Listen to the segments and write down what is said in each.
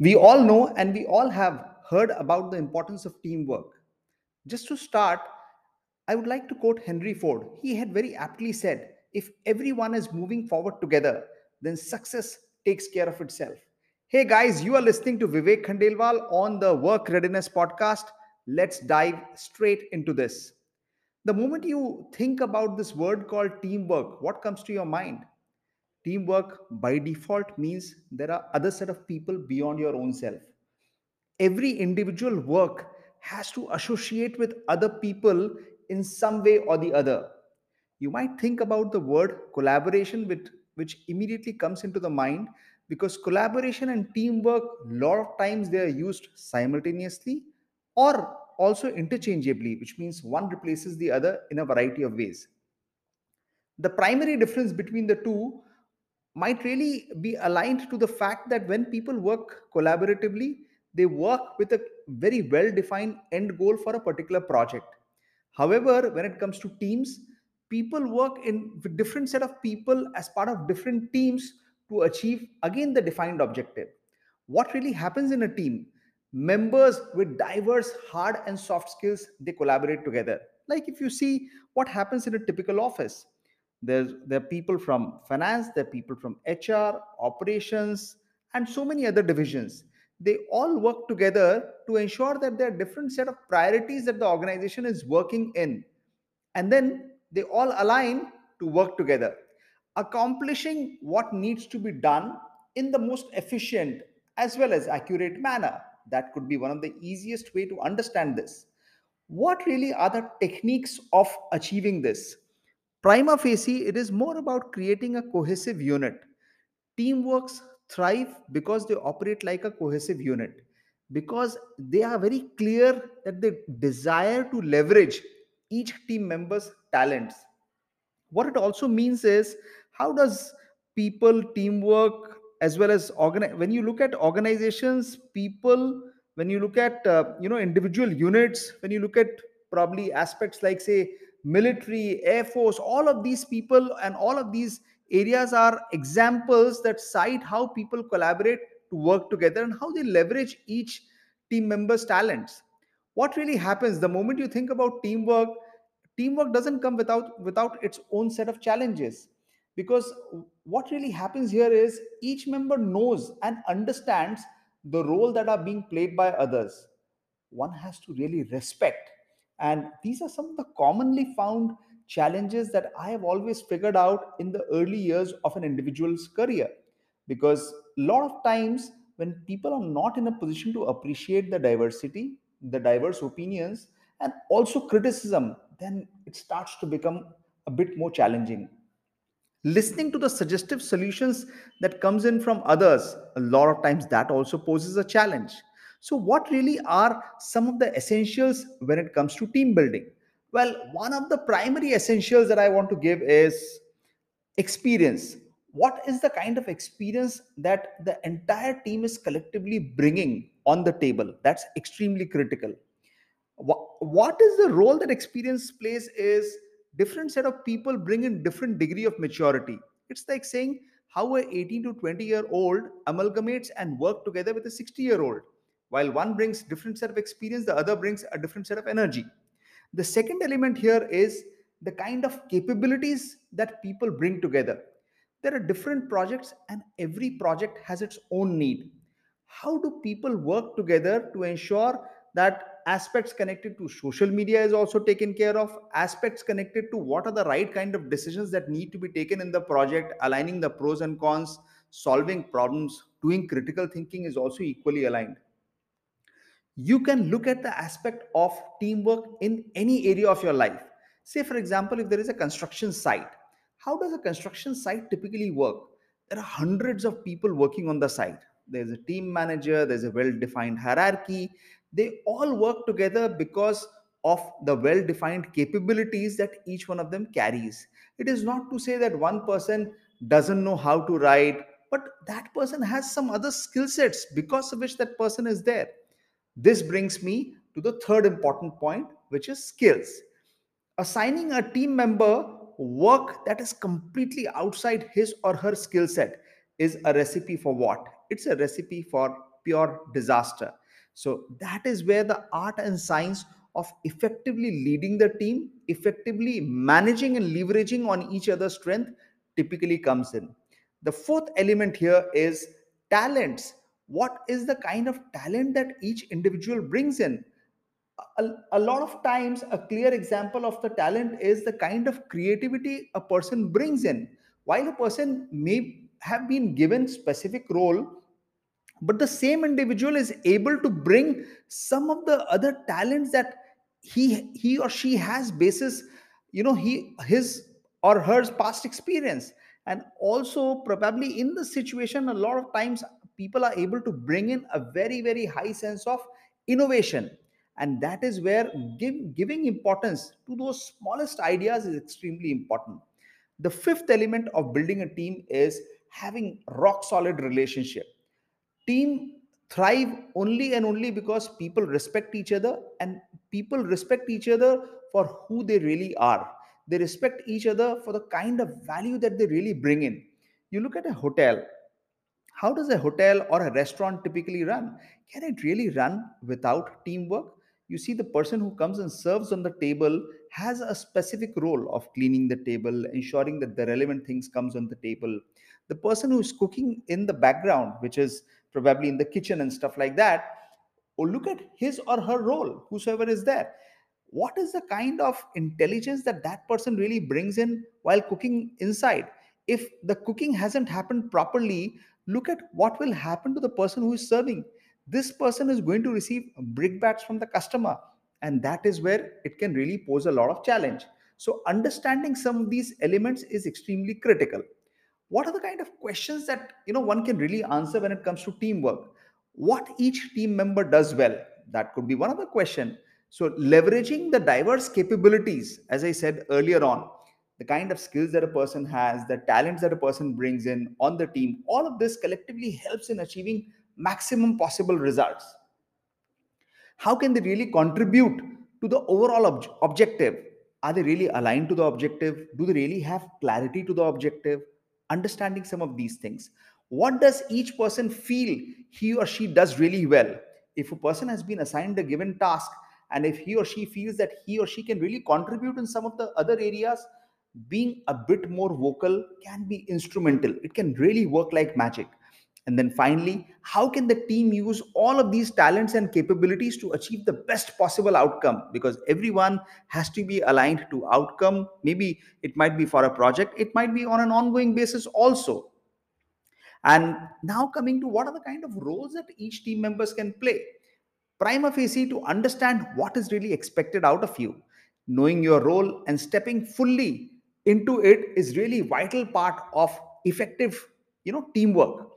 We all know and we all have heard about the importance of teamwork. Just to start, I would like to quote Henry Ford. He had very aptly said, If everyone is moving forward together, then success takes care of itself. Hey guys, you are listening to Vivek Khandelwal on the Work Readiness Podcast. Let's dive straight into this. The moment you think about this word called teamwork, what comes to your mind? Teamwork by default means there are other set of people beyond your own self. Every individual work has to associate with other people in some way or the other. You might think about the word collaboration, which, which immediately comes into the mind because collaboration and teamwork, a lot of times they are used simultaneously or also interchangeably, which means one replaces the other in a variety of ways. The primary difference between the two might really be aligned to the fact that when people work collaboratively, they work with a very well defined end goal for a particular project. However, when it comes to teams, people work in with different set of people as part of different teams to achieve again the defined objective. What really happens in a team? Members with diverse hard and soft skills they collaborate together. Like if you see what happens in a typical office, there's there are people from finance, there are people from HR, operations, and so many other divisions. They all work together to ensure that there are different set of priorities that the organization is working in, and then they all align to work together, accomplishing what needs to be done in the most efficient as well as accurate manner. That could be one of the easiest way to understand this. What really are the techniques of achieving this? Prima facie, it is more about creating a cohesive unit. Teamworks thrive because they operate like a cohesive unit, because they are very clear that they desire to leverage each team member's talents. What it also means is how does people teamwork as well as organize when you look at organizations people when you look at uh, you know individual units when you look at probably aspects like say military, air force, all of these people and all of these areas are examples that cite how people collaborate to work together and how they leverage each team member's talents. What really happens the moment you think about teamwork, teamwork doesn't come without without its own set of challenges because what really happens here is each member knows and understands the role that are being played by others one has to really respect and these are some of the commonly found challenges that I have always figured out in the early years of an individual's career. Because a lot of times, when people are not in a position to appreciate the diversity, the diverse opinions, and also criticism, then it starts to become a bit more challenging listening to the suggestive solutions that comes in from others a lot of times that also poses a challenge so what really are some of the essentials when it comes to team building? Well one of the primary essentials that i want to give is experience. What is the kind of experience that the entire team is collectively bringing on the table? That's extremely critical. What is the role that experience plays is different set of people bring in different degree of maturity. It's like saying how a 18 to 20 year old amalgamates and work together with a 60 year old while one brings different set of experience the other brings a different set of energy. The second element here is the kind of capabilities that people bring together. There are different projects and every project has its own need. How do people work together to ensure that aspects connected to social media is also taken care of aspects connected to what are the right kind of decisions that need to be taken in the project aligning the pros and cons solving problems doing critical thinking is also equally aligned you can look at the aspect of teamwork in any area of your life. Say for example if there is a construction site how does a construction site typically work? There are hundreds of people working on the site. There's a team manager there's a well defined hierarchy. They all work together because of the well defined capabilities that each one of them carries. It is not to say that one person doesn't know how to write but that person has some other skill sets because of which that person is there this brings me to the third important point, which is skills. Assigning a team member work that is completely outside his or her skill set is a recipe for what? It's a recipe for pure disaster. So that is where the art and science of effectively leading the team, effectively managing and leveraging on each other's strength typically comes in. The fourth element here is talents. What is the kind of talent that each individual brings in? A, a, lot of times, a clear example of the talent is the kind of creativity a person brings in. While a person may have been given specific role but the same individual is able to bring some of the other talents that he he or she has basis you know he his or her past experience and also probably in the situation a lot of times people are able to bring in a very very high sense of innovation. And that is where give, giving importance to those smallest ideas is extremely important. The fifth element of building a team is having rock solid relationship. Team thrive only and only because people respect each other and people respect each other for who they really are. They respect each other for the kind of value that they really bring in. You look at a hotel how does a hotel or a restaurant typically run? Can it really run without teamwork? You see the person who comes and serves on the table has a specific role of cleaning the table ensuring that the relevant things comes on the table. The person who's cooking in the background which is probably in the kitchen and stuff like that or look at his or her role whosoever is there. What is the kind of intelligence that that person really brings in while cooking inside? If the cooking hasn't happened properly look at what will happen to the person who is serving. This person is going to receive brickbats from the customer and that is where it can really pose a lot of challenge. So understanding some of these elements is extremely critical. What are the kind of questions that you know one can really answer when it comes to teamwork? What each team member does well? That could be one of the question. So leveraging the diverse capabilities as i said earlier on the kind of skills that a person has the talents that a person brings in on the team all of this collectively helps in achieving maximum possible results. How can they really contribute to the overall ob- objective? Are they really aligned to the objective? Do they really have clarity to the objective? Understanding some of these things. What does each person feel he or she does really well? If a person has been assigned a given task and if he or she feels that he or she can really contribute in some of the other areas being a bit more vocal can be instrumental it can really work like magic and then finally, how can the team use all of these talents and capabilities to achieve the best possible outcome? Because everyone has to be aligned to outcome. Maybe it might be for a project, it might be on an ongoing basis also. And now coming to what are the kind of roles that each team members can play. Prima facie to understand what is really expected out of you. Knowing your role and stepping fully into it is really vital part of effective you know teamwork.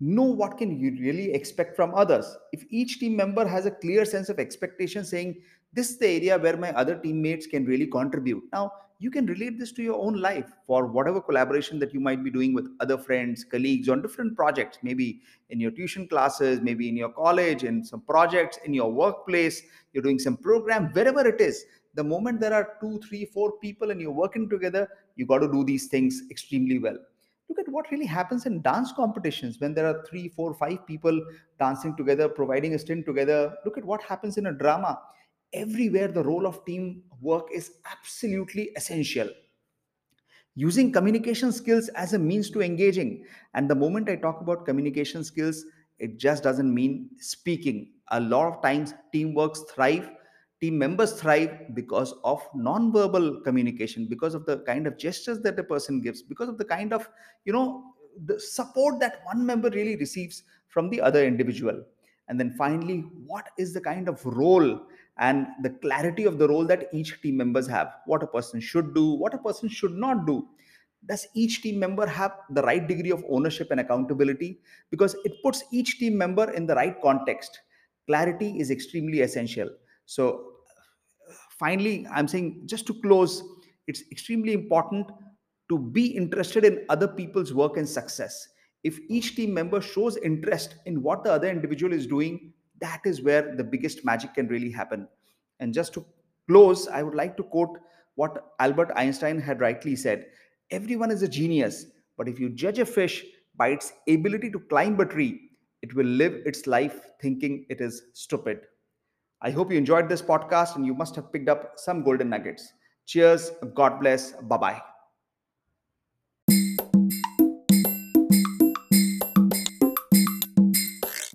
Know what can you really expect from others. If each team member has a clear sense of expectation saying this is the area where my other teammates can really contribute. Now you can relate this to your own life for whatever collaboration that you might be doing with other friends colleagues on different projects maybe in your tuition classes maybe in your college in some projects in your workplace. You're doing some program wherever it is the moment there are two three four people and you're working together you got to do these things extremely well. Look at what really happens in dance competitions when there are three four five people dancing together providing a stint together. Look at what happens in a drama. Everywhere the role of team work is absolutely essential. Using communication skills as a means to engaging. And the moment i talk about communication skills it just doesn't mean speaking. A lot of times teamwork thrive team members thrive because of non-verbal communication because of the kind of gestures that a person gives because of the kind of you know the support that one member really receives from the other individual. And then finally what is the kind of role and the clarity of the role that each team members have? What a person should do what a person should not do. Does each team member have the right degree of ownership and accountability? Because it puts each team member in the right context. Clarity is extremely essential. So finally, I'm saying just to close, it's extremely important to be interested in other people's work and success. If each team member shows interest in what the other individual is doing, that is where the biggest magic can really happen. And just to close, I would like to quote what Albert Einstein had rightly said Everyone is a genius, but if you judge a fish by its ability to climb a tree, it will live its life thinking it is stupid. I hope you enjoyed this podcast and you must have picked up some golden nuggets. Cheers. God bless. Bye bye.